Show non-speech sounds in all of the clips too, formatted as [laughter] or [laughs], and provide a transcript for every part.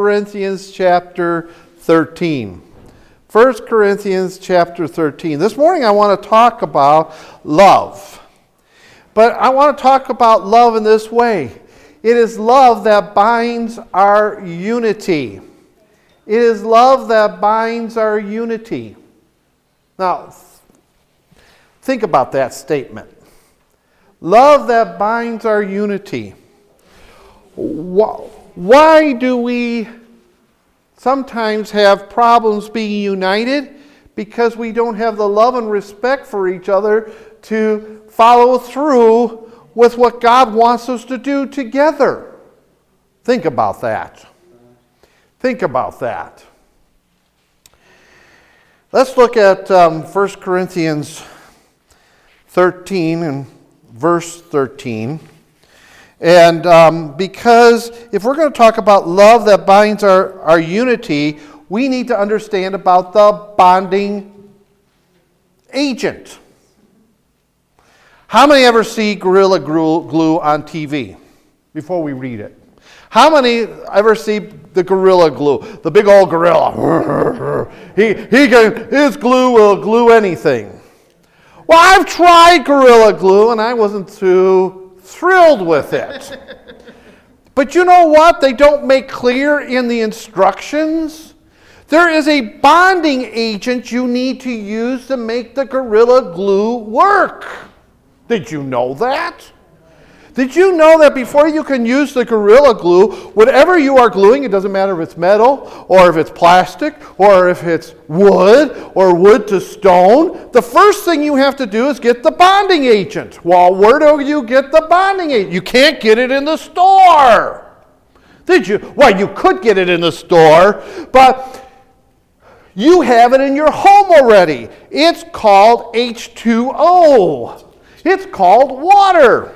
Corinthians chapter 13. 1 Corinthians chapter 13. This morning I want to talk about love. But I want to talk about love in this way it is love that binds our unity. It is love that binds our unity. Now, think about that statement. Love that binds our unity. Why do we sometimes have problems being united? Because we don't have the love and respect for each other to follow through with what God wants us to do together. Think about that. Think about that. Let's look at um, 1 Corinthians 13 and verse 13. And um, because if we're going to talk about love that binds our, our unity, we need to understand about the bonding agent. How many ever see Gorilla Glue on TV before we read it? How many ever see the Gorilla Glue? The big old gorilla. [laughs] he, he can, his glue will glue anything. Well, I've tried Gorilla Glue and I wasn't too thrilled with it. but you know what? They don't make clear in the instructions. There is a bonding agent you need to use to make the Gorilla Glue work. Did you know that? Did you know that before you can use the Gorilla Glue, whatever you are gluing, it doesn't matter if it's metal or if it's plastic or if it's wood or wood to stone, the first thing you have to do is get the bonding agent. Well, where do you get the bonding agent? You can't get it in the store. Did you? Well, you could get it in the store, but you have it in your home already. It's called H2O. It's called water.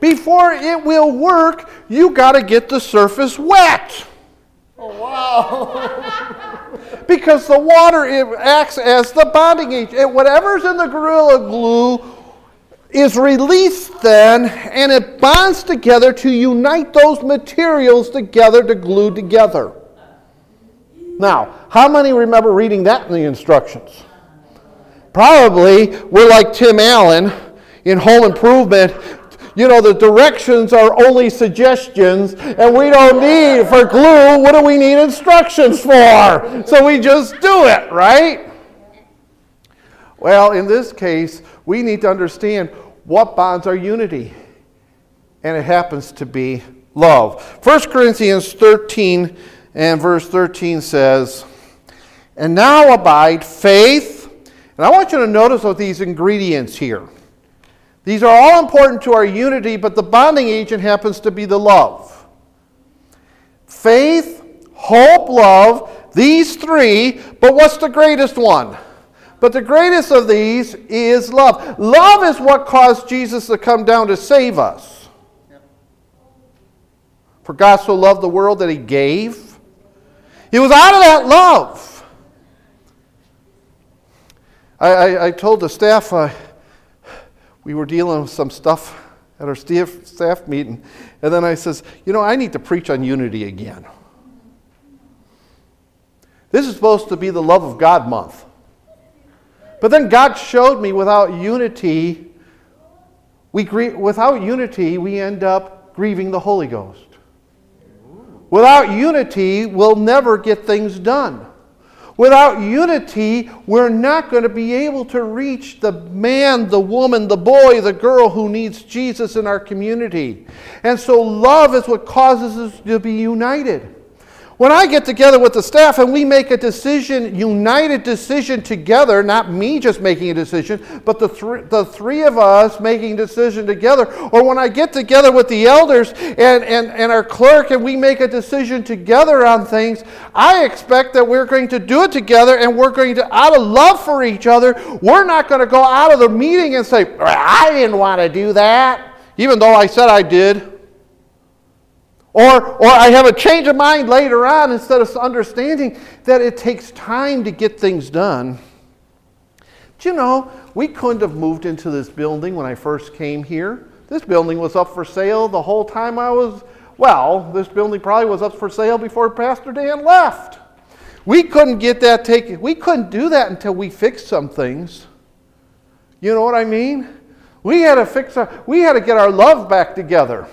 Before it will work, you got to get the surface wet. Oh, wow. [laughs] because the water it acts as the bonding agent. whatever's in the Gorilla Glue is released then, and it bonds together to unite those materials together to glue together. Now, how many remember reading that in the instructions? Probably we're like Tim Allen in Home Improvement you know, the directions are only suggestions, and we don't need, for glue, what do we need instructions for? So we just do it, right? Well, in this case, we need to understand what bonds our unity, and it happens to be love. 1 Corinthians 13 and verse 13 says, And now abide faith. And I want you to notice what these ingredients here. These are all important to our unity, but the bonding agent happens to be the love. Faith, hope, love, these three, but what's the greatest one? But the greatest of these is love. Love is what caused Jesus to come down to save us. For God so loved the world that he gave. It was out of that love. I, I, I told the staff, uh, we were dealing with some stuff at our staff, staff meeting, and then I says, you know, I need to preach on unity again. This is supposed to be the love of God month. But then God showed me without unity, we without unity, we end up grieving the Holy Ghost. Without unity, we'll never get things done. Without unity, we're not going to be able to reach the man, the woman, the boy, the girl who needs Jesus in our community. And so, love is what causes us to be united. When I get together with the staff and we make a decision, united decision together, not me just making a decision, but the, th- the three of us making a decision together, or when I get together with the elders and, and, and our clerk and we make a decision together on things, I expect that we're going to do it together and we're going to, out of love for each other, we're not going to go out of the meeting and say, I didn't want to do that, even though I said I did. Or, or I have a change of mind later on instead of understanding that it takes time to get things done. Do you know, we couldn't have moved into this building when I first came here. This building was up for sale the whole time I was, Well, this building probably was up for sale before Pastor Dan left. We couldn't get that taken. We couldn't do that until we fixed some things. You know what I mean? We had to fix our, we had to get our love back together.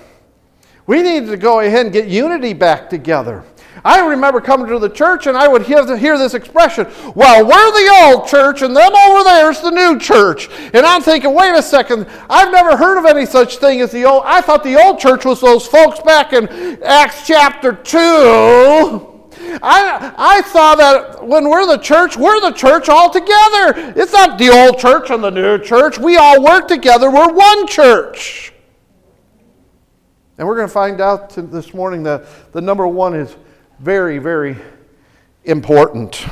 We needed to go ahead and get unity back together. I remember coming to the church and I would hear, hear this expression, well, we're the old church and them over there's the new church. And I'm thinking, wait a second, I've never heard of any such thing as the old, I thought the old church was those folks back in Acts chapter 2. I, I saw that when we're the church, we're the church all together. It's not the old church and the new church. We all work together. We're one church. And we're going to find out this morning that the number one is very, very important.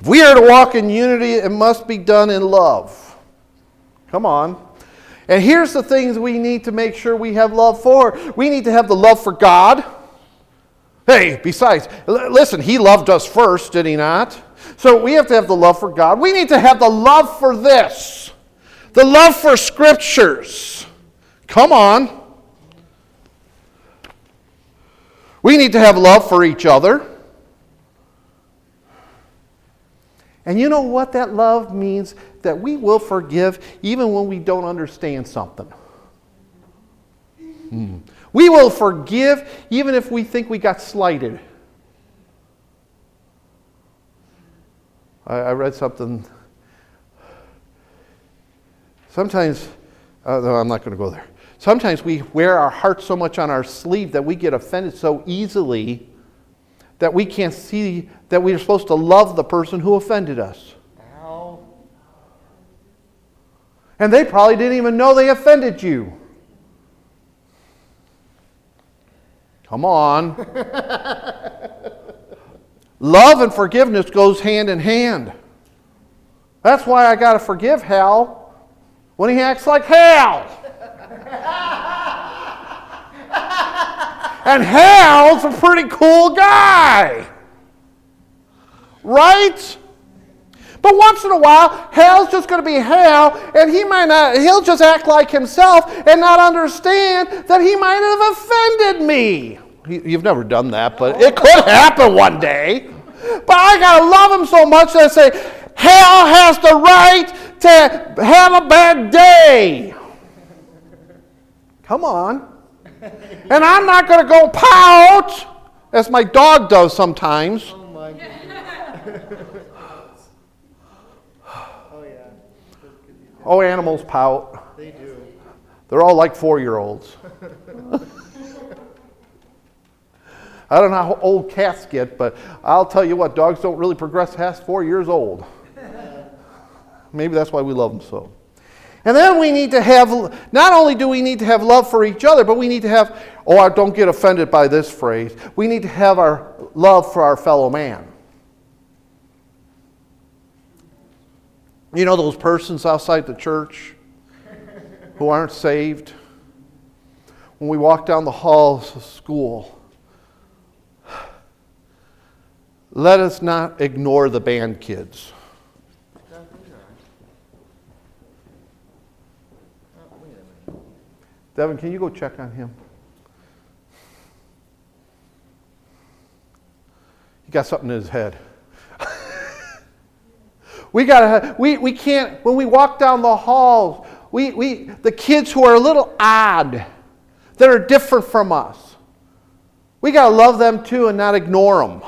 If we are to walk in unity, it must be done in love. Come on. And here's the things we need to make sure we have love for we need to have the love for God. Hey, besides, listen, He loved us first, did He not? So we have to have the love for God. We need to have the love for this, the love for scriptures. Come on. We need to have love for each other. And you know what that love means? That we will forgive even when we don't understand something. Hmm. We will forgive even if we think we got slighted. I, I read something. Sometimes, uh, no, I'm not going to go there. Sometimes we wear our heart so much on our sleeve that we get offended so easily that we can't see that we are supposed to love the person who offended us. Ow. And they probably didn't even know they offended you. Come on. [laughs] Love and forgiveness goes hand in hand. That's why I got to forgive Hal when he acts like Hal. And Hal's a pretty cool guy. Right? But once in a while, Hal's just going to be Hal, and he might not, he'll just act like himself and not understand that he might have offended me. You've never done that, but it could happen one day. But I got to love him so much that I say, Hal has the right to have a bad day. Come on. And I'm not going to go pout as my dog does sometimes. Oh, my oh, yeah. Oh, animals pout. They do. They're all like four year olds. [laughs] I don't know how old cats get, but I'll tell you what, dogs don't really progress past four years old. Maybe that's why we love them so. And then we need to have, not only do we need to have love for each other, but we need to have, oh, don't get offended by this phrase, we need to have our love for our fellow man. You know those persons outside the church who aren't saved? When we walk down the halls of school, let us not ignore the band kids. Devin, can you go check on him? He got something in his head. [laughs] we got to we, we can't when we walk down the halls, we, we the kids who are a little odd, that are different from us. We got to love them too and not ignore them.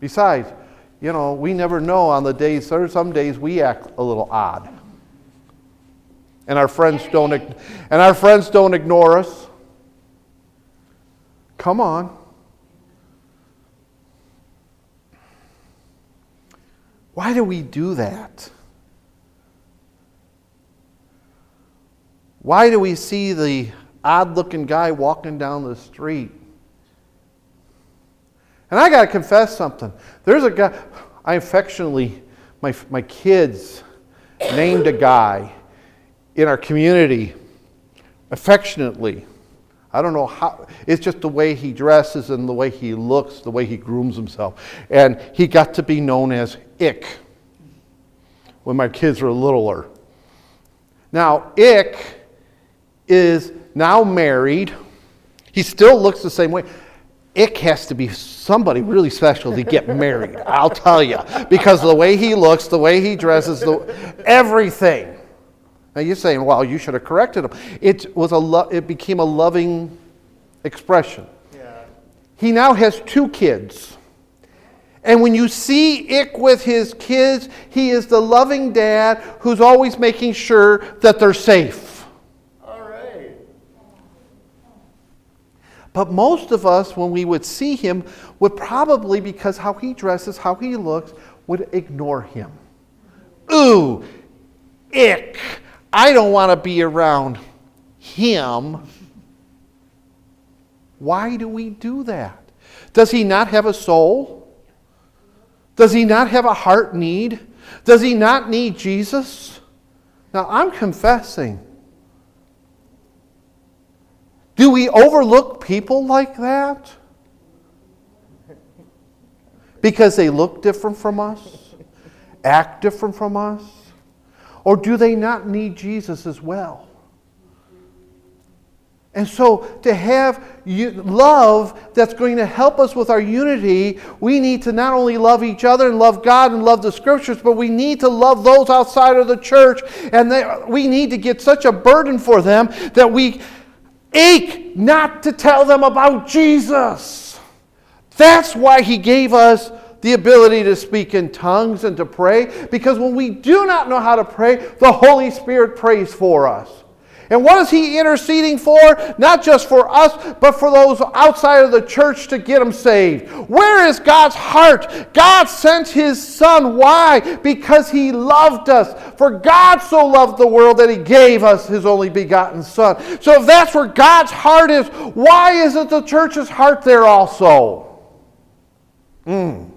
Besides, you know, we never know on the days, there are some days we act a little odd and our friends don't and our friends don't ignore us. Come on. Why do we do that? Why do we see the odd looking guy walking down the street? And I got to confess something. There's a guy, I affectionately, my, my kids named a guy in our community affectionately. I don't know how, it's just the way he dresses and the way he looks, the way he grooms himself. And he got to be known as Ick when my kids were littler. Now, Ick is now married. He still looks the same way. It has to be somebody really special to get married, I'll tell you. Because the way he looks, the way he dresses, the, everything. Now you're saying, well, you should have corrected him. It, was a lo- it became a loving expression. Yeah. He now has two kids. And when you see Ick with his kids, he is the loving dad who's always making sure that they're safe. All right. But most of us, when we would see him, would probably, because how he dresses, how he looks, would ignore him. Ooh, ick. I don't want to be around him. Why do we do that? Does he not have a soul? Does he not have a heart need? Does he not need Jesus? Now, I'm confessing. Do we overlook people like that? Because they look different from us, act different from us? Or do they not need Jesus as well? And so, to have love that's going to help us with our unity, we need to not only love each other and love God and love the scriptures, but we need to love those outside of the church. And they, we need to get such a burden for them that we ache not to tell them about Jesus. That's why He gave us the ability to speak in tongues and to pray, because when we do not know how to pray, the Holy Spirit prays for us. And what is he interceding for? Not just for us, but for those outside of the church to get them saved. Where is God's heart? God sent his son. Why? Because he loved us. For God so loved the world that he gave us his only begotten son. So if that's where God's heart is, why isn't the church's heart there also? Hmm.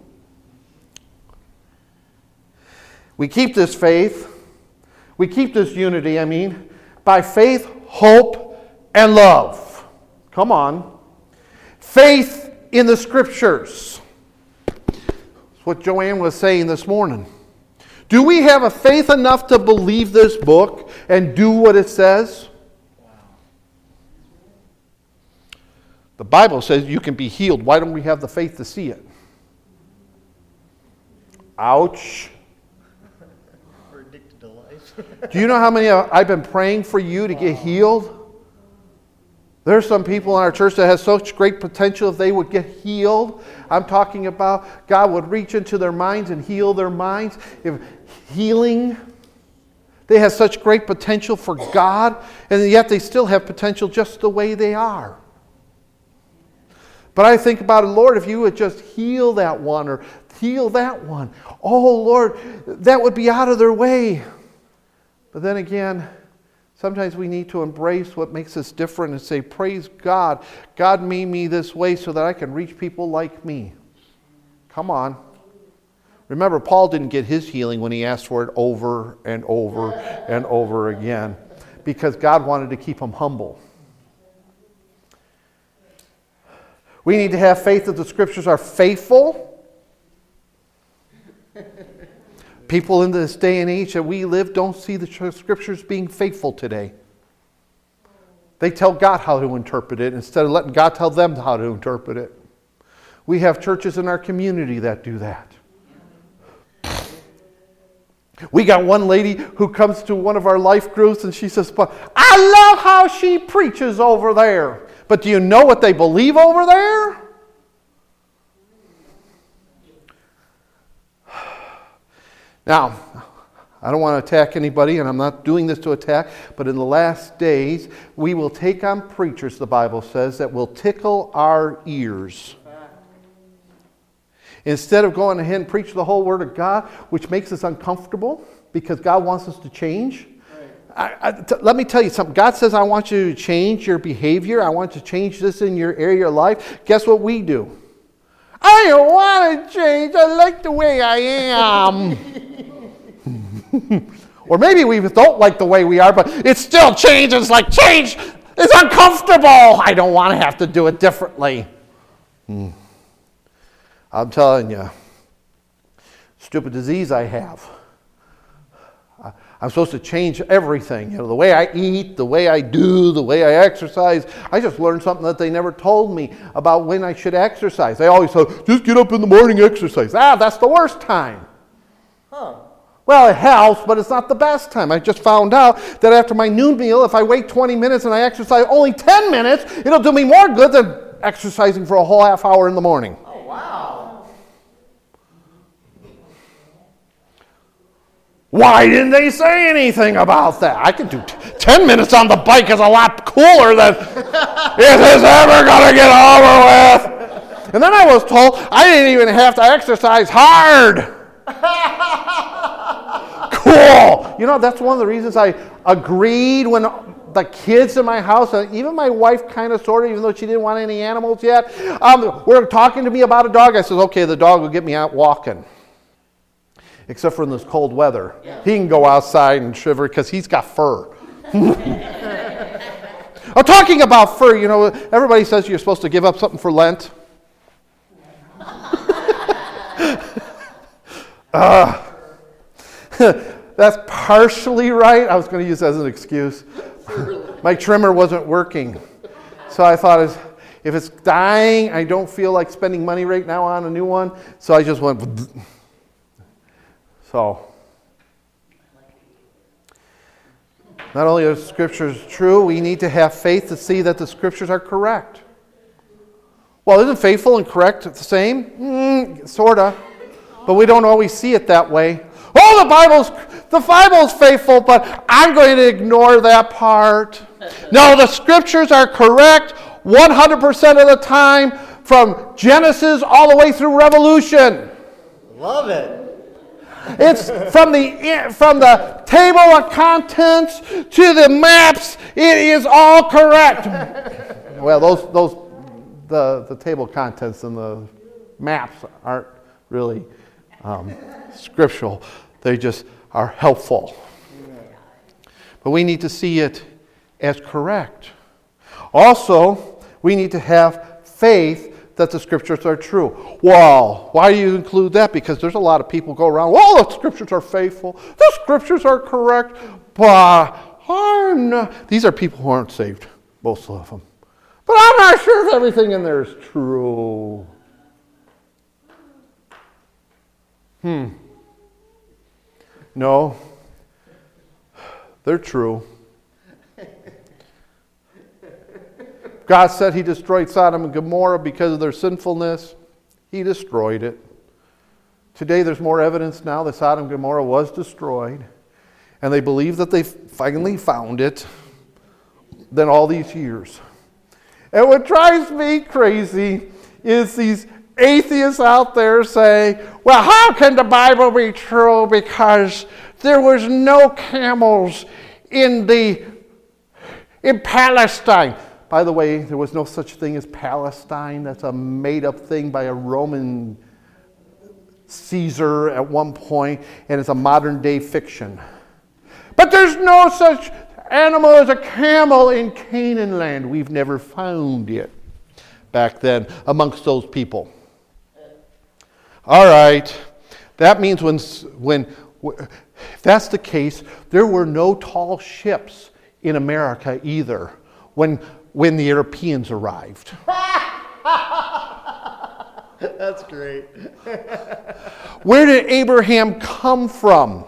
We keep this faith. We keep this unity, I mean, by faith, hope, and love. Come on. Faith in the scriptures. That's what Joanne was saying this morning. Do we have a faith enough to believe this book and do what it says? The Bible says you can be healed. Why don't we have the faith to see it? Ouch. Do you know how many I've been praying for you to get healed? There are some people in our church that have such great potential if they would get healed. I'm talking about God would reach into their minds and heal their minds. If healing, they have such great potential for God, and yet they still have potential just the way they are. But I think about it, Lord, if you would just heal that one or heal that one, oh Lord, that would be out of their way. But then again, sometimes we need to embrace what makes us different and say, Praise God. God made me this way so that I can reach people like me. Come on. Remember, Paul didn't get his healing when he asked for it over and over and over again because God wanted to keep him humble. We need to have faith that the scriptures are faithful. People in this day and age that we live don't see the scriptures being faithful today. They tell God how to interpret it instead of letting God tell them how to interpret it. We have churches in our community that do that. We got one lady who comes to one of our life groups and she says, I love how she preaches over there. But do you know what they believe over there? Now, I don't want to attack anybody, and I'm not doing this to attack, but in the last days, we will take on preachers, the Bible says, that will tickle our ears. Instead of going ahead and preach the whole Word of God, which makes us uncomfortable because God wants us to change. let me tell you something. God says, I want you to change your behavior. I want you to change this in your area of life. Guess what we do? I don't want to change. I like the way I am. [laughs] or maybe we don't like the way we are, but it still changes. Like change is uncomfortable. I don't want to have to do it differently. Hmm. I'm telling you, stupid disease I have. I'm supposed to change everything. You know, the way I eat, the way I do, the way I exercise. I just learned something that they never told me about when I should exercise. They always say, just get up in the morning, exercise. Ah, that's the worst time. Huh. Well, it helps, but it's not the best time. I just found out that after my noon meal, if I wait 20 minutes and I exercise only 10 minutes, it'll do me more good than exercising for a whole half hour in the morning. Oh, wow. Why didn't they say anything about that? I could do t- 10 minutes on the bike is a lot cooler than [laughs] is this ever going to get over with? And then I was told I didn't even have to exercise hard. [laughs] cool. You know, that's one of the reasons I agreed when the kids in my house, and even my wife kind of sort of, even though she didn't want any animals yet, um, were talking to me about a dog. I said, okay, the dog will get me out walking except for in this cold weather. He can go outside and shiver because he's got fur. [laughs] I'm talking about fur. You know, everybody says you're supposed to give up something for Lent. [laughs] uh, [laughs] that's partially right. I was going to use that as an excuse. My trimmer wasn't working. So I thought, if it's dying, I don't feel like spending money right now on a new one. So I just went. So, not only are the scriptures true, we need to have faith to see that the scriptures are correct. Well, isn't faithful and correct the same? Mm, sort of. But we don't always see it that way. Oh, the Bible's the Bible's faithful, but I'm going to ignore that part. No, the scriptures are correct 100% of the time from Genesis all the way through Revelation. Love it. It's from the, from the table of contents to the maps. It is all correct. well, those, those, the, the table contents and the maps aren't really um, scriptural. They just are helpful. But we need to see it as correct. Also, we need to have faith that the scriptures are true. Well, why do you include that? Because there's a lot of people go around, well, the scriptures are faithful, the scriptures are correct, but I'm not. These are people who aren't saved, most of them. But I'm not sure if everything in there is true. Hmm. No, they're true. God said He destroyed Sodom and Gomorrah because of their sinfulness. He destroyed it. Today, there's more evidence now that Sodom and Gomorrah was destroyed, and they believe that they finally found it than all these years. And what drives me crazy is these atheists out there say, well, how can the Bible be true? Because there was no camels in the in Palestine. By the way, there was no such thing as Palestine. That's a made up thing by a Roman Caesar at one point, and it's a modern day fiction. But there's no such animal as a camel in Canaan land. We've never found it back then amongst those people. All right, that means when, when if that's the case, there were no tall ships in America either. When when the Europeans arrived. [laughs] That's great. [laughs] Where did Abraham come from?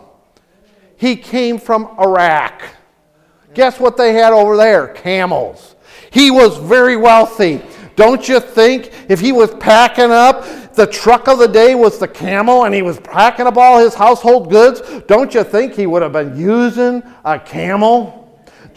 He came from Iraq. Guess what they had over there? Camels. He was very wealthy. Don't you think if he was packing up, the truck of the day was the camel and he was packing up all his household goods, don't you think he would have been using a camel?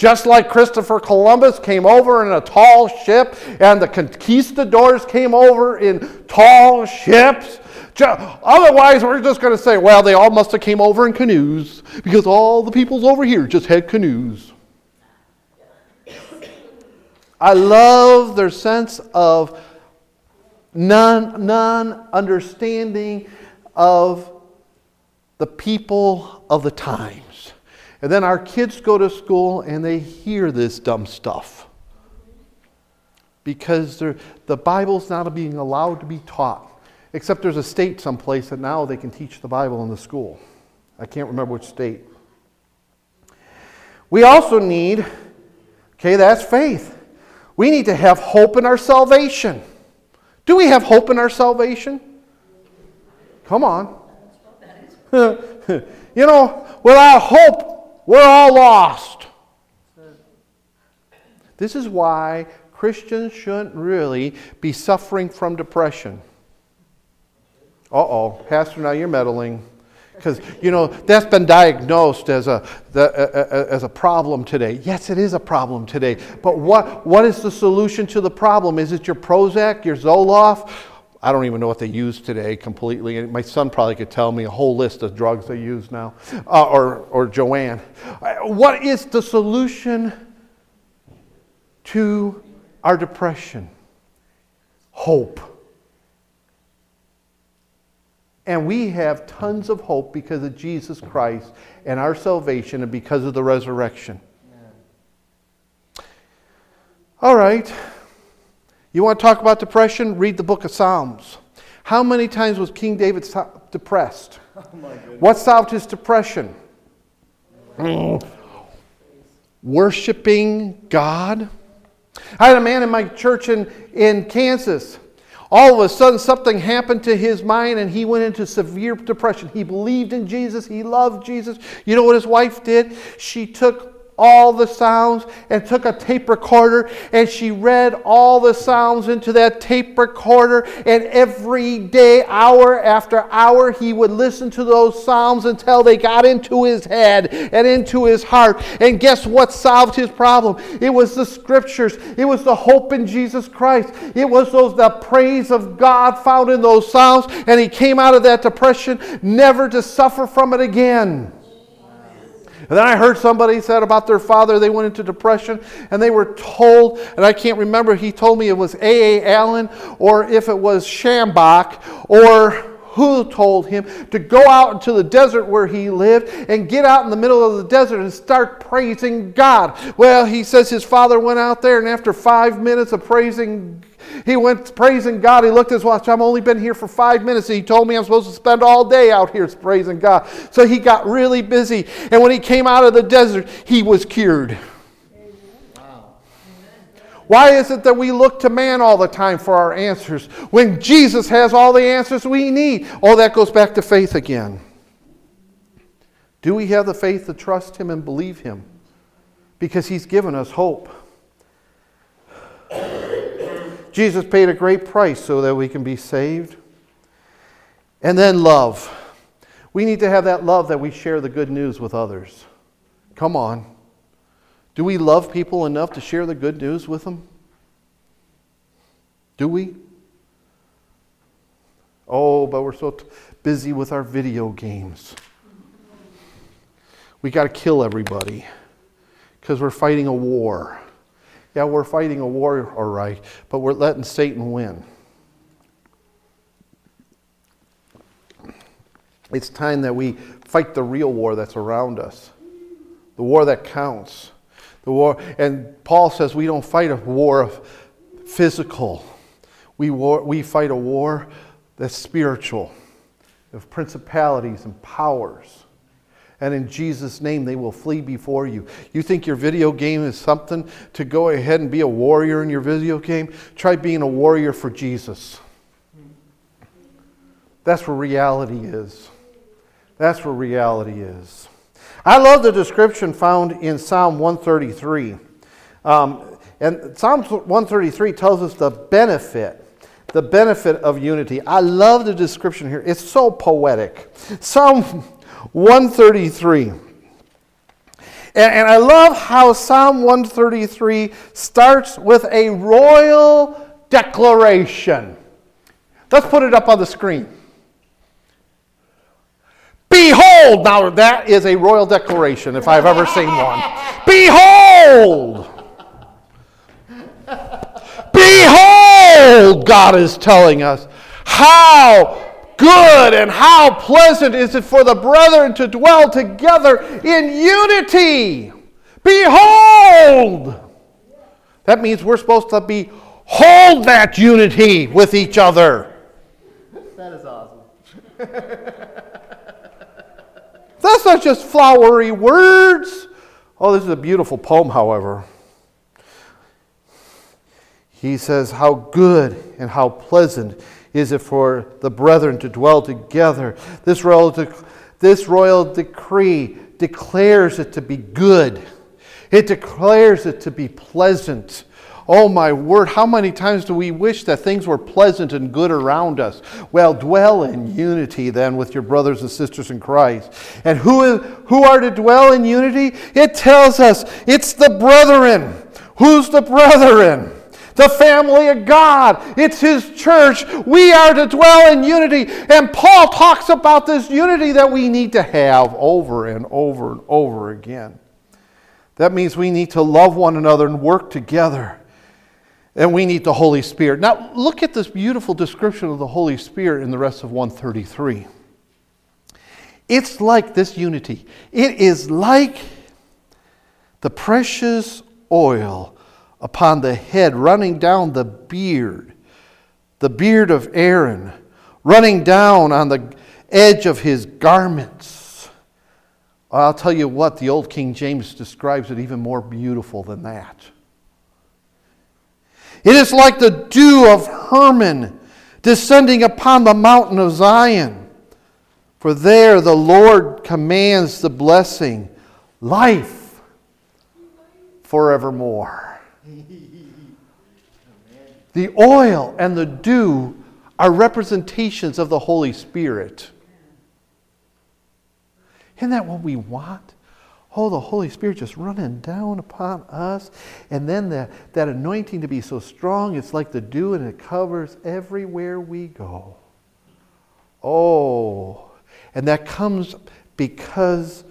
Just like Christopher Columbus came over in a tall ship and the conquistadors came over in tall ships. Otherwise, we're just going to say, well, they all must have came over in canoes because all the peoples over here just had canoes. I love their sense of non, non understanding of the people of the time. And then our kids go to school and they hear this dumb stuff because the Bible's not being allowed to be taught. Except there's a state someplace that now they can teach the Bible in the school. I can't remember which state. We also need, okay, that's faith. We need to have hope in our salvation. Do we have hope in our salvation? Come on. [laughs] you know, without hope, we're all lost. This is why Christians shouldn't really be suffering from depression. Uh oh, Pastor, now you're meddling. Because, you know, that's been diagnosed as a, the, as a problem today. Yes, it is a problem today. But what, what is the solution to the problem? Is it your Prozac, your Zoloft? I don't even know what they use today completely. And My son probably could tell me a whole list of drugs they use now, uh, or, or Joanne. Uh, what is the solution to our depression? Hope. And we have tons of hope because of Jesus Christ and our salvation and because of the resurrection. All right. You want to talk about depression? Read the book of Psalms. How many times was King David depressed? [laughs] Oh what solved his depression? Mm. Worshipping God. I had a man in my church in, in Kansas all of a sudden, something happened to his mind and he went into severe depression. He believed in Jesus, he loved Jesus. You know what his wife did? She took all the Psalms and took a tape recorder and she read all the Psalms into that tape recorder. And every day, hour after hour, he would listen to those Psalms until they got into his head and into his heart. And guess what solved his problem? It was the scriptures, it was the hope in Jesus Christ, it was those the praise of God found in those Psalms. And he came out of that depression never to suffer from it again. And then I heard somebody said about their father, they went into depression and they were told, and I can't remember, he told me it was A.A. Allen or if it was Schambach or who told him to go out into the desert where he lived and get out in the middle of the desert and start praising God. Well, he says his father went out there, and after five minutes of praising he went praising God. He looked at his watch. I've only been here for five minutes. And he told me I'm supposed to spend all day out here praising God. So he got really busy. And when he came out of the desert, he was cured. Why is it that we look to man all the time for our answers when Jesus has all the answers we need? Oh, that goes back to faith again. Do we have the faith to trust Him and believe Him? Because He's given us hope. Jesus paid a great price so that we can be saved. And then love. We need to have that love that we share the good news with others. Come on. Do we love people enough to share the good news with them? Do we? Oh, but we're so t- busy with our video games. We got to kill everybody because we're fighting a war. Yeah, we're fighting a war, all right, but we're letting Satan win. It's time that we fight the real war that's around us, the war that counts. The war, and Paul says we don't fight a war of physical. We, war, we fight a war that's spiritual, of principalities and powers and in Jesus' name they will flee before you. You think your video game is something to go ahead and be a warrior in your video game? Try being a warrior for Jesus. That's where reality is. That's where reality is. I love the description found in Psalm 133. Um, and Psalm 133 tells us the benefit, the benefit of unity. I love the description here. It's so poetic. Psalm 133. And, and I love how Psalm 133 starts with a royal declaration. Let's put it up on the screen. Behold, now that is a royal declaration if I've ever seen one. Behold! Behold, God is telling us how good and how pleasant is it for the brethren to dwell together in unity. Behold! That means we're supposed to be hold that unity with each other. That is awesome. [laughs] That's not just flowery words. Oh, this is a beautiful poem, however. He says, How good and how pleasant is it for the brethren to dwell together. This royal, this royal decree declares it to be good, it declares it to be pleasant. Oh, my word, how many times do we wish that things were pleasant and good around us? Well, dwell in unity then with your brothers and sisters in Christ. And who, who are to dwell in unity? It tells us it's the brethren. Who's the brethren? The family of God. It's His church. We are to dwell in unity. And Paul talks about this unity that we need to have over and over and over again. That means we need to love one another and work together. And we need the Holy Spirit. Now, look at this beautiful description of the Holy Spirit in the rest of 133. It's like this unity. It is like the precious oil upon the head, running down the beard, the beard of Aaron, running down on the edge of his garments. I'll tell you what, the old King James describes it even more beautiful than that. It is like the dew of Hermon descending upon the mountain of Zion. For there the Lord commands the blessing, life forevermore. The oil and the dew are representations of the Holy Spirit. Isn't that what we want? Oh, the Holy Spirit just running down upon us. And then the, that anointing to be so strong, it's like the dew and it covers everywhere we go. Oh, and that comes because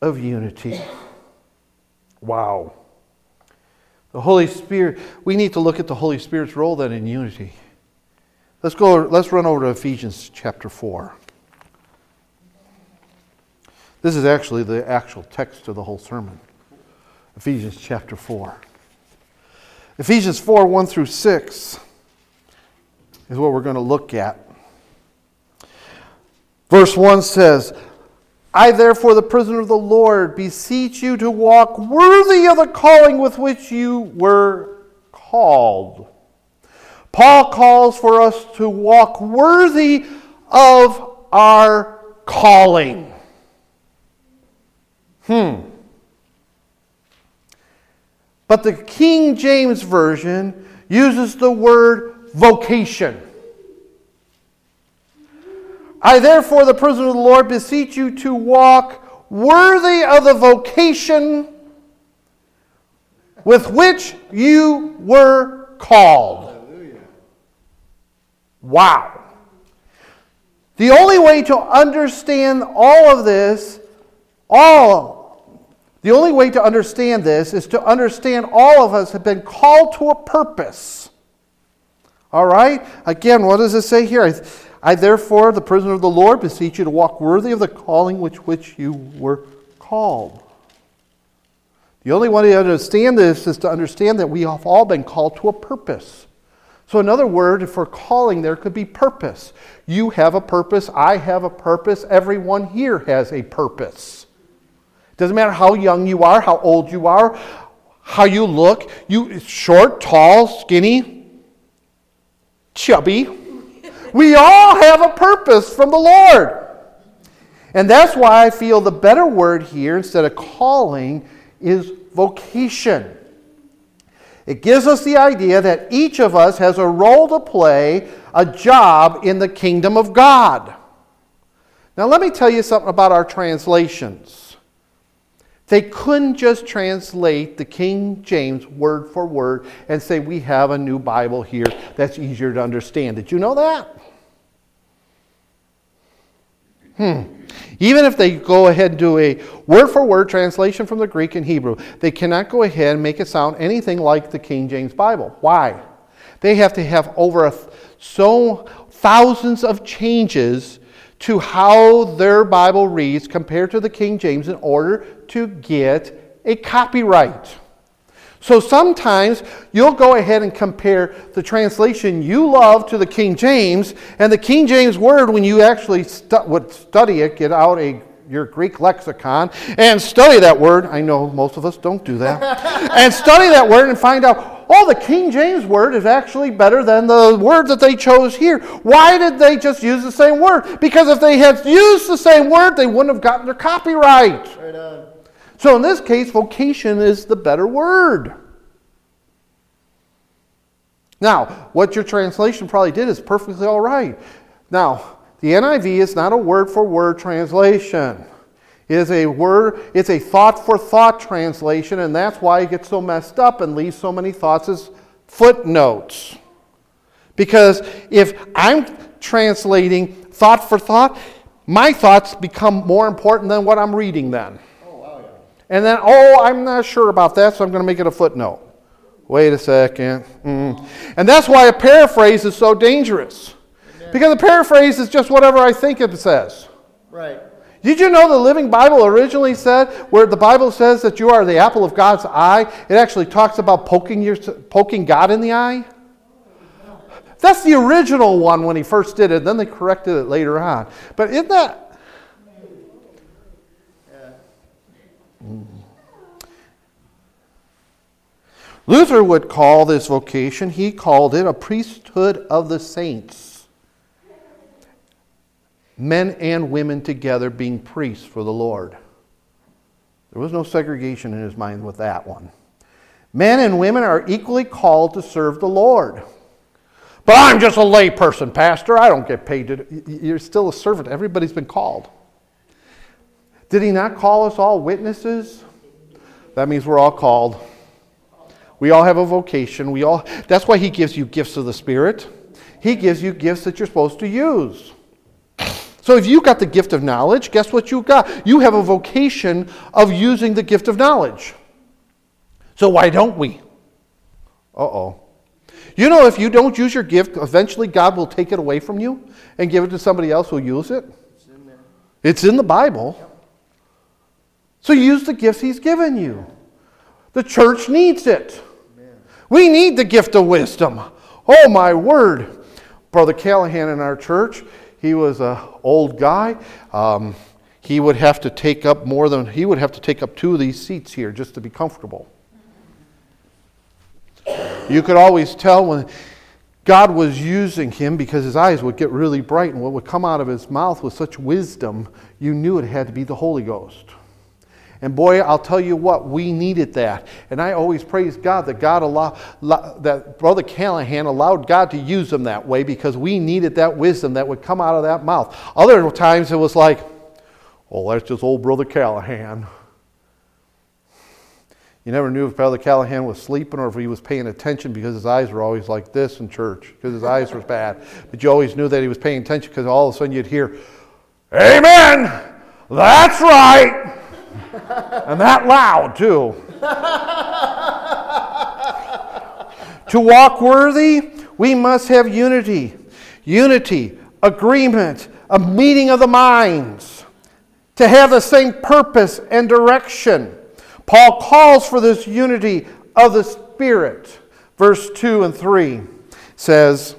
of unity. Wow. The Holy Spirit, we need to look at the Holy Spirit's role then in unity. Let's go, let's run over to Ephesians chapter 4. This is actually the actual text of the whole sermon. Ephesians chapter 4. Ephesians 4 1 through 6 is what we're going to look at. Verse 1 says, I, therefore, the prisoner of the Lord, beseech you to walk worthy of the calling with which you were called. Paul calls for us to walk worthy of our calling. Hmm. But the King James Version uses the word vocation. I, therefore, the prisoner of the Lord, beseech you to walk worthy of the vocation with which you were called. Wow. The only way to understand all of this, all, the only way to understand this is to understand all of us have been called to a purpose. All right? Again, what does it say here? I therefore, the prisoner of the Lord, beseech you to walk worthy of the calling which which you were called. The only way to understand this is to understand that we have all been called to a purpose. So, another word for calling there could be purpose. You have a purpose, I have a purpose, everyone here has a purpose. It doesn't matter how young you are, how old you are, how you look, you short, tall, skinny, chubby, we all have a purpose from the Lord. And that's why I feel the better word here instead of calling is vocation. It gives us the idea that each of us has a role to play, a job in the kingdom of God. Now, let me tell you something about our translations. They couldn't just translate the King James word for word and say, We have a new Bible here that's easier to understand. Did you know that? Hmm. Even if they go ahead and do a word for word translation from the Greek and Hebrew, they cannot go ahead and make it sound anything like the King James Bible. Why? They have to have over a, so thousands of changes to how their Bible reads compared to the King James in order to get a copyright. So sometimes you'll go ahead and compare the translation you love to the King James, and the King James word, when you actually stu- would study it, get out a your Greek lexicon and study that word. I know most of us don't do that. [laughs] and study that word and find out, oh, the King James word is actually better than the word that they chose here. Why did they just use the same word? Because if they had used the same word, they wouldn't have gotten their copyright. Right. So in this case, vocation is the better word. Now, what your translation probably did is perfectly all right. Now, the NIV is not a word for word translation. It is a word, it's a thought for thought translation, and that's why it gets so messed up and leaves so many thoughts as footnotes. Because if I'm translating thought for thought, my thoughts become more important than what I'm reading then. And then, oh, I'm not sure about that, so I'm going to make it a footnote. Wait a second. Mm. And that's why a paraphrase is so dangerous. Because a paraphrase is just whatever I think it says. Right. Did you know the Living Bible originally said, where the Bible says that you are the apple of God's eye, it actually talks about poking, your, poking God in the eye? That's the original one when he first did it, then they corrected it later on. But isn't that. Mm. Luther would call this vocation, he called it a priesthood of the saints. Men and women together being priests for the Lord. There was no segregation in his mind with that one. Men and women are equally called to serve the Lord. But I'm just a layperson, Pastor. I don't get paid to. You're still a servant. Everybody's been called. Did he not call us all witnesses? That means we're all called. We all have a vocation. We all That's why he gives you gifts of the Spirit. He gives you gifts that you're supposed to use. So if you got the gift of knowledge, guess what you got? You have a vocation of using the gift of knowledge. So why don't we? Uh-oh. You know, if you don't use your gift, eventually God will take it away from you and give it to somebody else who'll use it. It's in. It's in the Bible. So use the gifts He's given you. The church needs it. Amen. We need the gift of wisdom. Oh my word. Brother Callahan in our church, he was an old guy. Um, he would have to take up more than, he would have to take up two of these seats here just to be comfortable. You could always tell when God was using him because his eyes would get really bright and what would come out of his mouth with such wisdom, you knew it had to be the Holy Ghost. And boy, I'll tell you what, we needed that. And I always praise God that God allow, that Brother Callahan allowed God to use him that way because we needed that wisdom that would come out of that mouth. Other times it was like, oh, that's just old Brother Callahan. You never knew if Brother Callahan was sleeping or if he was paying attention because his eyes were always like this in church because his eyes were bad. But you always knew that he was paying attention because all of a sudden you'd hear, Amen! That's right! And that loud, too. to walk worthy, we must have unity. Unity, agreement, a meeting of the minds. To have the same purpose and direction. Paul calls for this unity of the Spirit. Verse 2 and 3 says,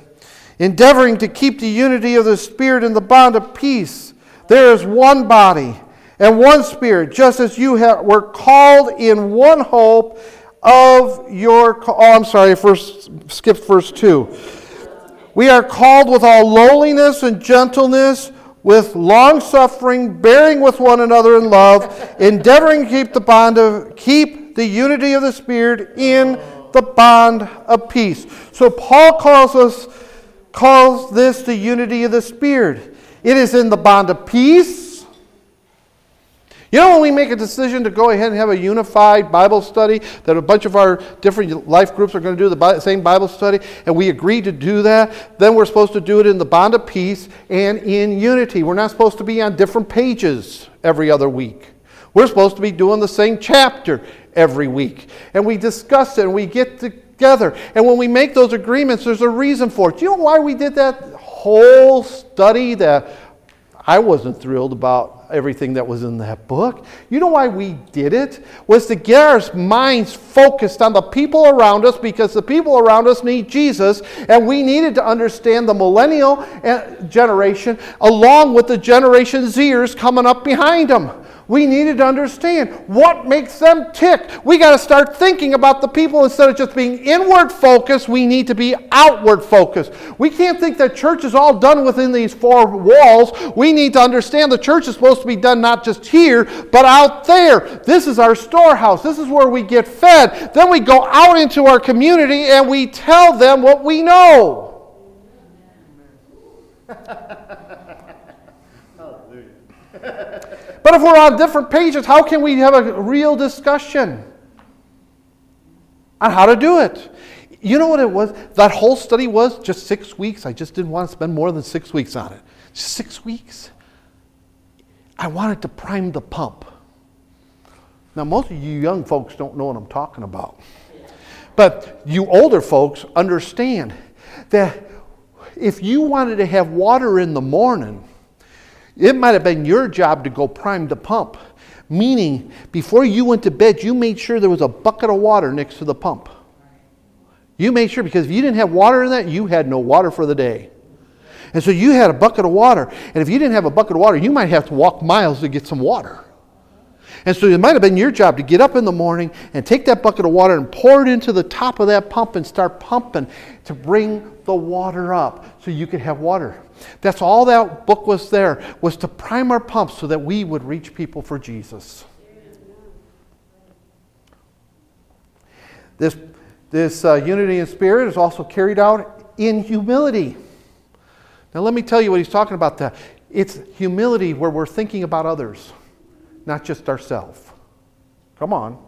Endeavoring to keep the unity of the Spirit in the bond of peace, there is one body and one Spirit, just as you have, were called in one hope of your. Oh, I'm sorry, first skipped verse 2. We are called with all lowliness and gentleness with long suffering, bearing with one another in love, endeavoring to keep the bond of keep the unity of the Spirit in the bond of peace. So Paul calls us calls this the unity of the Spirit. It is in the bond of peace. You know, when we make a decision to go ahead and have a unified Bible study, that a bunch of our different life groups are going to do the same Bible study, and we agree to do that, then we're supposed to do it in the bond of peace and in unity. We're not supposed to be on different pages every other week. We're supposed to be doing the same chapter every week. And we discuss it and we get together. And when we make those agreements, there's a reason for it. Do you know why we did that whole study that I wasn't thrilled about everything that was in that book. You know why we did it? Was to get our minds focused on the people around us because the people around us need Jesus, and we needed to understand the millennial eh, generation along with the Generation Zers coming up behind them. We needed to understand what makes them tick. We got to start thinking about the people instead of just being inward focused. We need to be outward focused. We can't think that church is all done within these four walls. We need to understand the church is supposed to be done not just here, but out there. This is our storehouse. This is where we get fed. Then we go out into our community and we tell them what we know. [laughs] But if we're on different pages, how can we have a real discussion on how to do it? You know what it was? That whole study was just six weeks. I just didn't want to spend more than six weeks on it. Six weeks. I wanted to prime the pump. Now, most of you young folks don't know what I'm talking about. But you older folks understand that if you wanted to have water in the morning, it might have been your job to go prime the pump, meaning before you went to bed, you made sure there was a bucket of water next to the pump. You made sure because if you didn't have water in that, you had no water for the day. And so you had a bucket of water. And if you didn't have a bucket of water, you might have to walk miles to get some water. And so it might have been your job to get up in the morning and take that bucket of water and pour it into the top of that pump and start pumping to bring the water up so you could have water. That's all that book was there, was to prime our pumps so that we would reach people for Jesus. This, this uh, unity in spirit is also carried out in humility. Now, let me tell you what he's talking about. That it's humility where we're thinking about others, not just ourselves. Come on.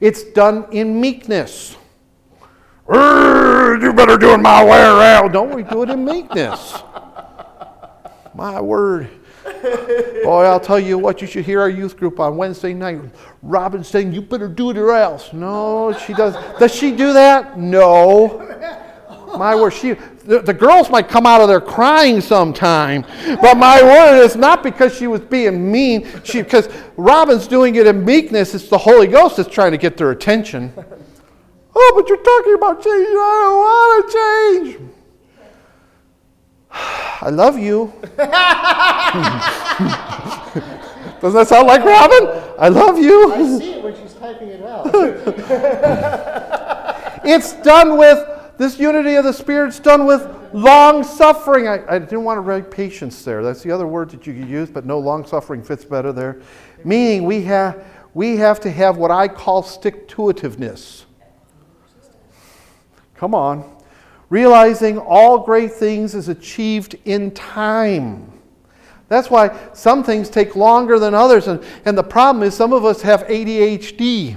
It's done in meekness. You better do it my way around. Don't we do it in meekness? My word. Boy, I'll tell you what, you should hear our youth group on Wednesday night. Robin saying, You better do it or else. No, she does. Does she do that? No. My word, she the, the girls might come out of there crying sometime, but my word, it's not because she was being mean. She because Robin's doing it in meekness. It's the Holy Ghost that's trying to get their attention. Oh, but you're talking about change. I don't want to change. [sighs] I love you. [laughs] Doesn't that sound like Robin? I love you. I see it when she's typing it out. [laughs] it's done with this unity of the Spirit's done with long suffering. I, I, didn't want to write patience there. That's the other word that you could use, but no, long suffering fits better there. Meaning we have, we have to have what I call stick to itiveness. Come on realizing all great things is achieved in time. That's why some things take longer than others. And, and the problem is, some of us have ADHD.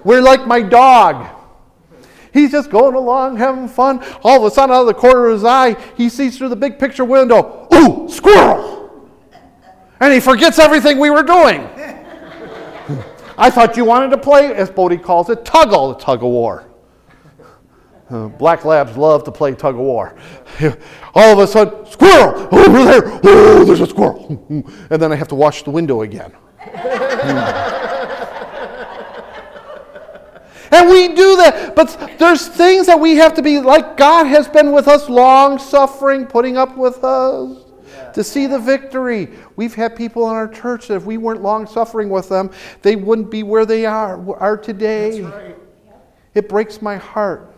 [laughs] We're like my dog. He's just going along, having fun. All of a sudden, out of the corner of his eye, he sees through the big picture window, ooh, squirrel! And he forgets everything we were doing. [laughs] I thought you wanted to play, as Bodie calls it, tug all the tug of war. Uh, black labs love to play tug of war. [laughs] All of a sudden, squirrel over there. Oh, there's a squirrel. [laughs] And then I have to wash the window again. [laughs] and we do that. But there's things that we have to be like God has been with us, long suffering, putting up with us to see the victory. We've had people in our church that if we weren't long suffering with them, they wouldn't be where they are, are today. Right. It breaks my heart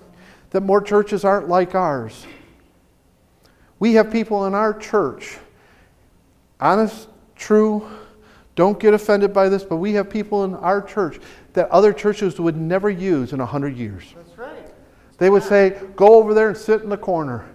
that more churches aren't like ours. We have people in our church, honest, true, don't get offended by this, but we have people in our church that other churches would never use in a hundred years. That's right. They would say, go over there and sit in the corner.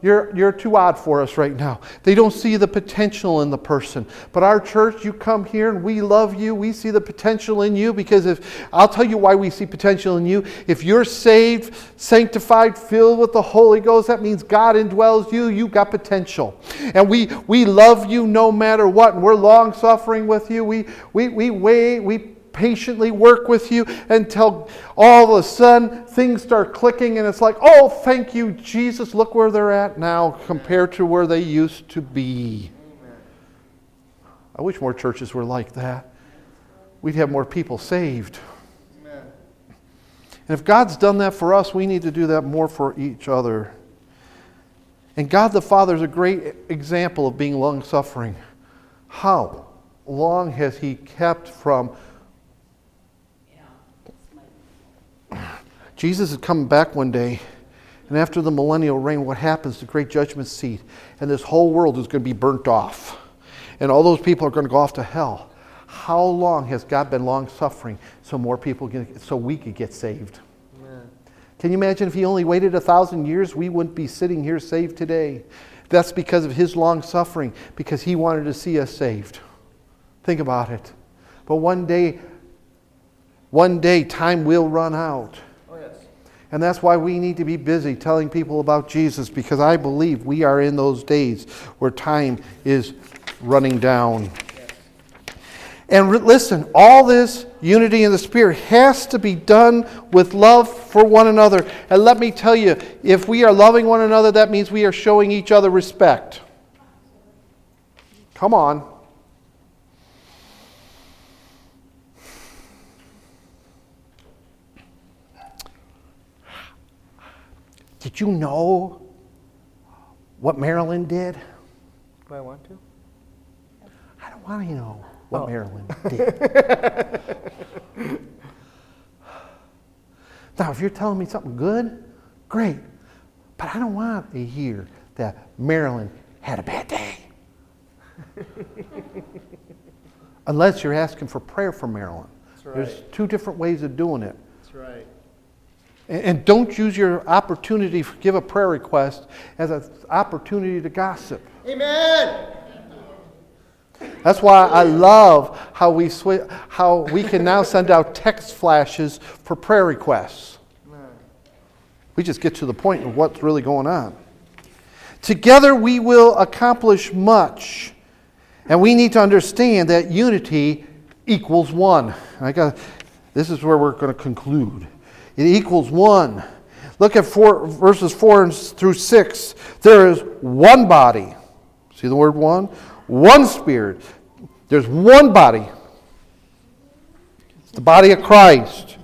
You're, you're too odd for us right now. They don't see the potential in the person. But our church, you come here and we love you. We see the potential in you because if I'll tell you why we see potential in you. If you're saved, sanctified, filled with the Holy Ghost, that means God indwells you. You got potential. And we we love you no matter what. And we're long suffering with you. We we we wait, we patiently work with you until all of a sudden things start clicking and it's like, oh, thank you, Jesus. Look where they're at now compared to where they used to be. I wish more churches were like that. We'd have more people saved. And if God's done that for us, we need to do that more for each other. And God the Father is a great example of being long suffering. How long has He kept from? Jesus is coming back one day, and after the millennial reign, what happens? The great judgment seat, and this whole world is going to be burnt off and all those people are going to go off to hell. How long has God been long suffering so more people get, so we could get saved? Can you imagine if He only waited a thousand years, we wouldn't be sitting here saved today. That's because of His long suffering, because He wanted to see us saved. Think about it. But one day, one day, time will run out. And that's why we need to be busy telling people about Jesus because I believe we are in those days where time is running down. And re- listen, all this unity in the Spirit has to be done with love for one another. And let me tell you, if we are loving one another, that means we are showing each other respect. Come on. Did you know what Marilyn did? Do I want to? I don't want to know what oh. Marilyn [laughs] did. now, if you're telling me something good, great. But I don't want to hear that Marilyn had a bad day. [laughs] Unless you're asking for prayer for Marilyn. Right. There's two different ways of doing it. That's right. And, and don't use your opportunity to give a prayer request as an opportunity to gossip. Amen. That's why I love how we, sw- how we can now send out text flashes for prayer requests. We just get to the point of what's really going on. Together we will accomplish much. And we need to understand that unity equals one. I got, this is where we're going to conclude. It equals one. Look at four, verses 4 through 6. There is one body. See the word one? one Spirit. There's one body. It's the body of Christ.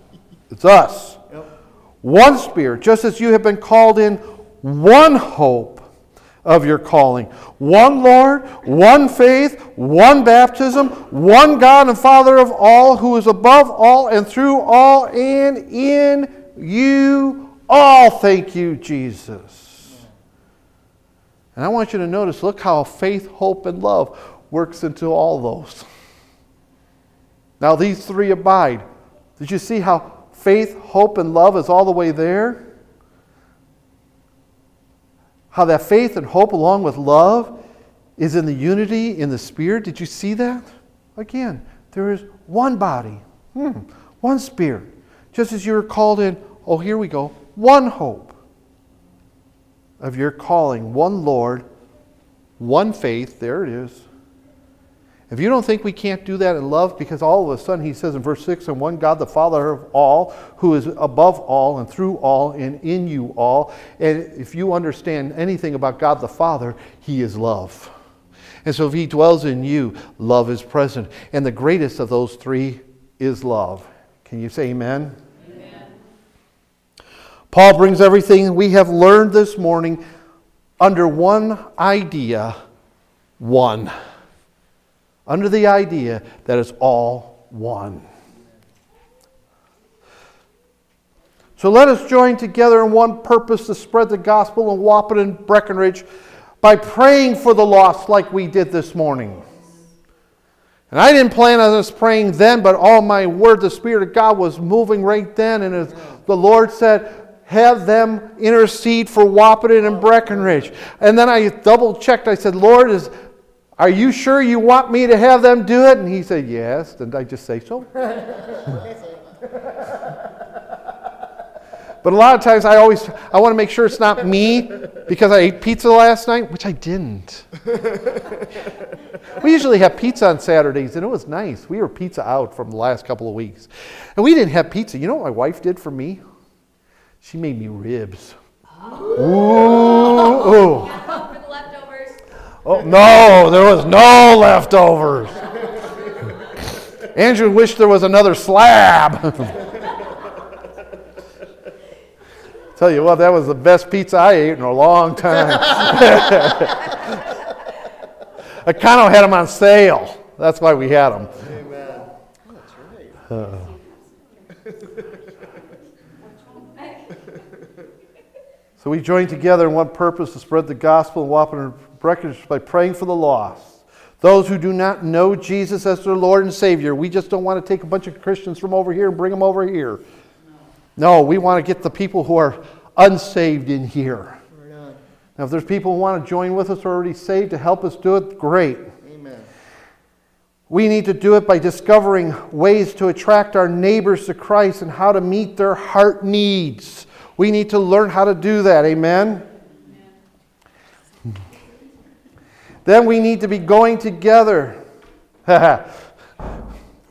It's us. Yep. One Spirit, just as you have been called in one hope of your calling. One Lord, one faith, one baptism, one God and Father of all, who is above all and through all and in you all. Thank you, Jesus. And I want you to notice look how faith, hope, and love works into all those. Now, these three abide. Did you see how faith, hope, and love is all the way there? How that faith and hope, along with love, is in the unity in the Spirit. Did you see that? Again, there is one body, hmm, one Spirit. Just as you were called in, oh, here we go, one hope of your calling one Lord, one faith. There it is. If you don't think we can't do that in love, because all of a sudden he says in verse 6 and one God, the Father of all, who is above all and through all and in you all. And if you understand anything about God the Father, he is love. And so if he dwells in you, love is present. And the greatest of those three is love. Can you say amen? Paul brings everything we have learned this morning under one idea one. Under the idea that it's all one. So let us join together in one purpose to spread the gospel in Wahpeton and Breckenridge by praying for the lost like we did this morning. And I didn't plan on us praying then, but all my word, the Spirit of God was moving right then. And the Lord said, have them intercede for Wahpeton and Breckenridge. And then I double checked. I said, Lord, is, are you sure you want me to have them do it? And he said, Yes. And I just say so. [laughs] but a lot of times I always I want to make sure it's not me because I ate pizza last night, which I didn't. We usually have pizza on Saturdays, and it was nice. We were pizza out from the last couple of weeks. And we didn't have pizza. You know what my wife did for me? She made me ribs. Ooh, ooh. For the leftovers. Oh, no, there was no leftovers. Andrew wished there was another slab. [laughs] Tell you what, that was the best pizza I ate in a long time. [laughs] I kind of had them on sale. That's why we had them. Amen. That's right. So we joined together in one purpose to spread the gospel and Wahpeton Breckenridge by praying for the lost. Those who do not know Jesus as their Lord and Savior. We just don't want to take a bunch of Christians from over here and bring them over here. No, we want to get the people who are unsaved in here. Now, if there's people who want to join with us who are already saved to help us do it, great. Amen. We need to do it by discovering ways to attract our neighbors to Christ and how to meet their heart needs. We need to learn how to do that. Amen? Then we need to be going together. [laughs] we're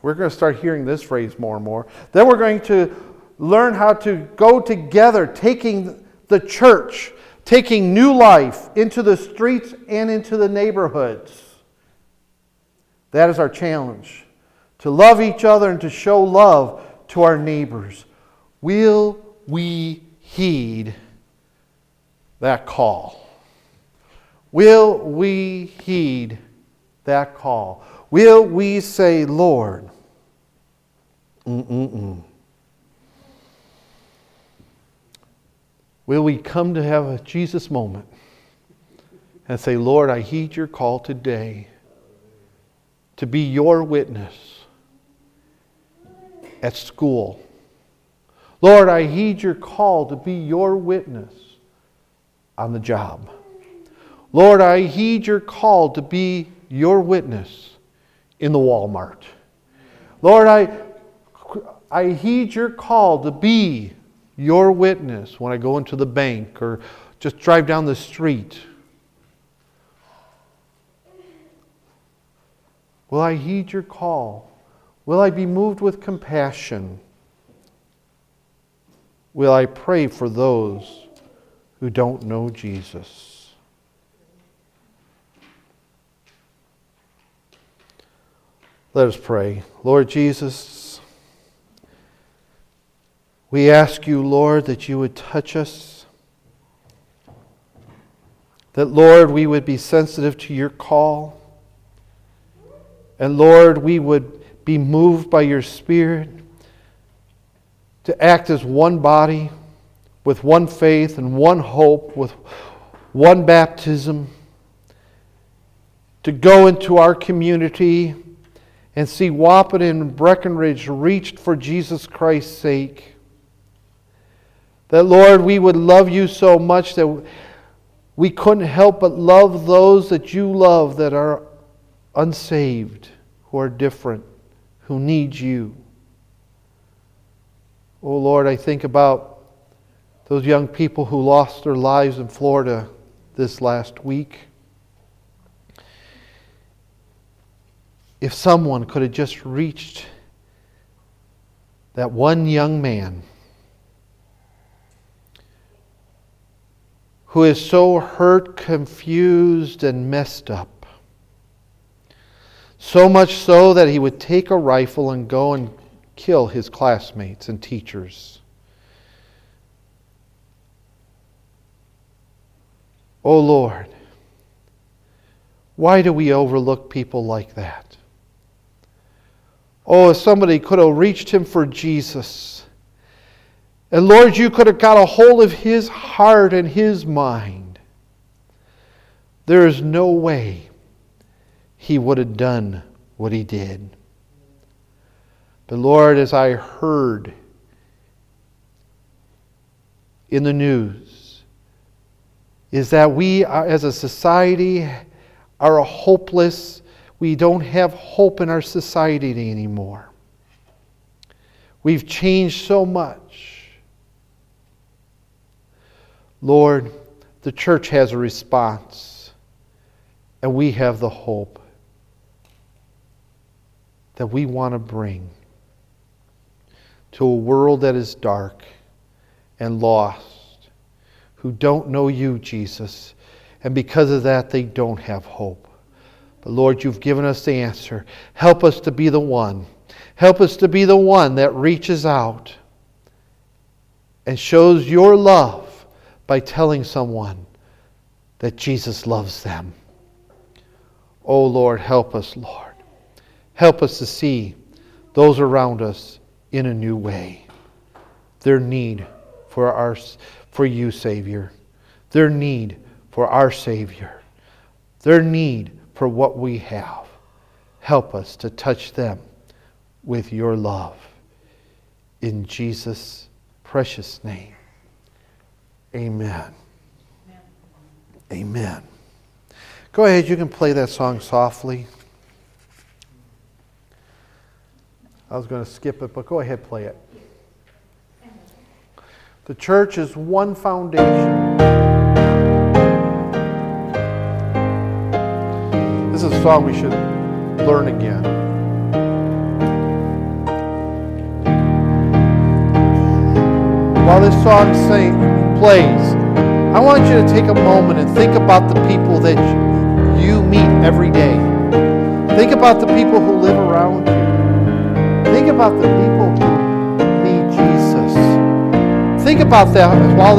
going to start hearing this phrase more and more. Then we're going to learn how to go together, taking the church, taking new life into the streets and into the neighborhoods. That is our challenge to love each other and to show love to our neighbors. Will we heed that call? Will we heed that call? Will we say, Lord, mm-mm-mm. Will we come to have a Jesus moment and say, Lord, I heed your call today to be your witness at school. Lord, I heed your call to be your witness on the job. Lord, I heed your call to be your witness in the Walmart. Lord, I, I heed your call to be your witness when I go into the bank or just drive down the street. Will I heed your call? Will I be moved with compassion? Will I pray for those who don't know Jesus? Let us pray. Lord Jesus, we ask you, Lord, that you would touch us. That, Lord, we would be sensitive to your call. And, Lord, we would be moved by your Spirit to act as one body with one faith and one hope, with one baptism, to go into our community and see Wahpeton and Breckenridge reached for Jesus Christ's sake. That, Lord, we would love you so much that we couldn't help but love those that you love that are unsaved, who are different, who need you. Oh Lord, I think about those young people who lost their lives in Florida this last week. If someone could have just reached that one young man who is so hurt, confused, and messed up, so much so that he would take a rifle and go and kill his classmates and teachers. Oh Lord, why do we overlook people like that? Oh, if somebody could have reached him for Jesus. And Lord, you could have got a hold of his heart and his mind. There is no way he would have done what he did. But Lord, as I heard in the news, is that we uh, as a society are a hopeless, we don't have hope in our society anymore. We've changed so much. Lord, the church has a response, and we have the hope. that we want to bring to a world that is dark and lost, who don't know you, Jesus, and because of that, they don't have hope. But Lord, you've given us the answer. Help us to be the one. Help us to be the one that reaches out and shows your love by telling someone that Jesus loves them. Oh Lord, help us, Lord. Help us to see those around us in a new way. Their need for, our, for you, Savior. Their need for our Savior. Their need for what we have. Help us to touch them with your love. In Jesus' precious name. Amen. Amen. Go ahead, you can play that song softly. I was going to skip it, but go ahead, play it. The church is one foundation. Song we should learn again. While this song sing, plays, I want you to take a moment and think about the people that you meet every day. Think about the people who live around you. Think about the people who need Jesus. Think about that while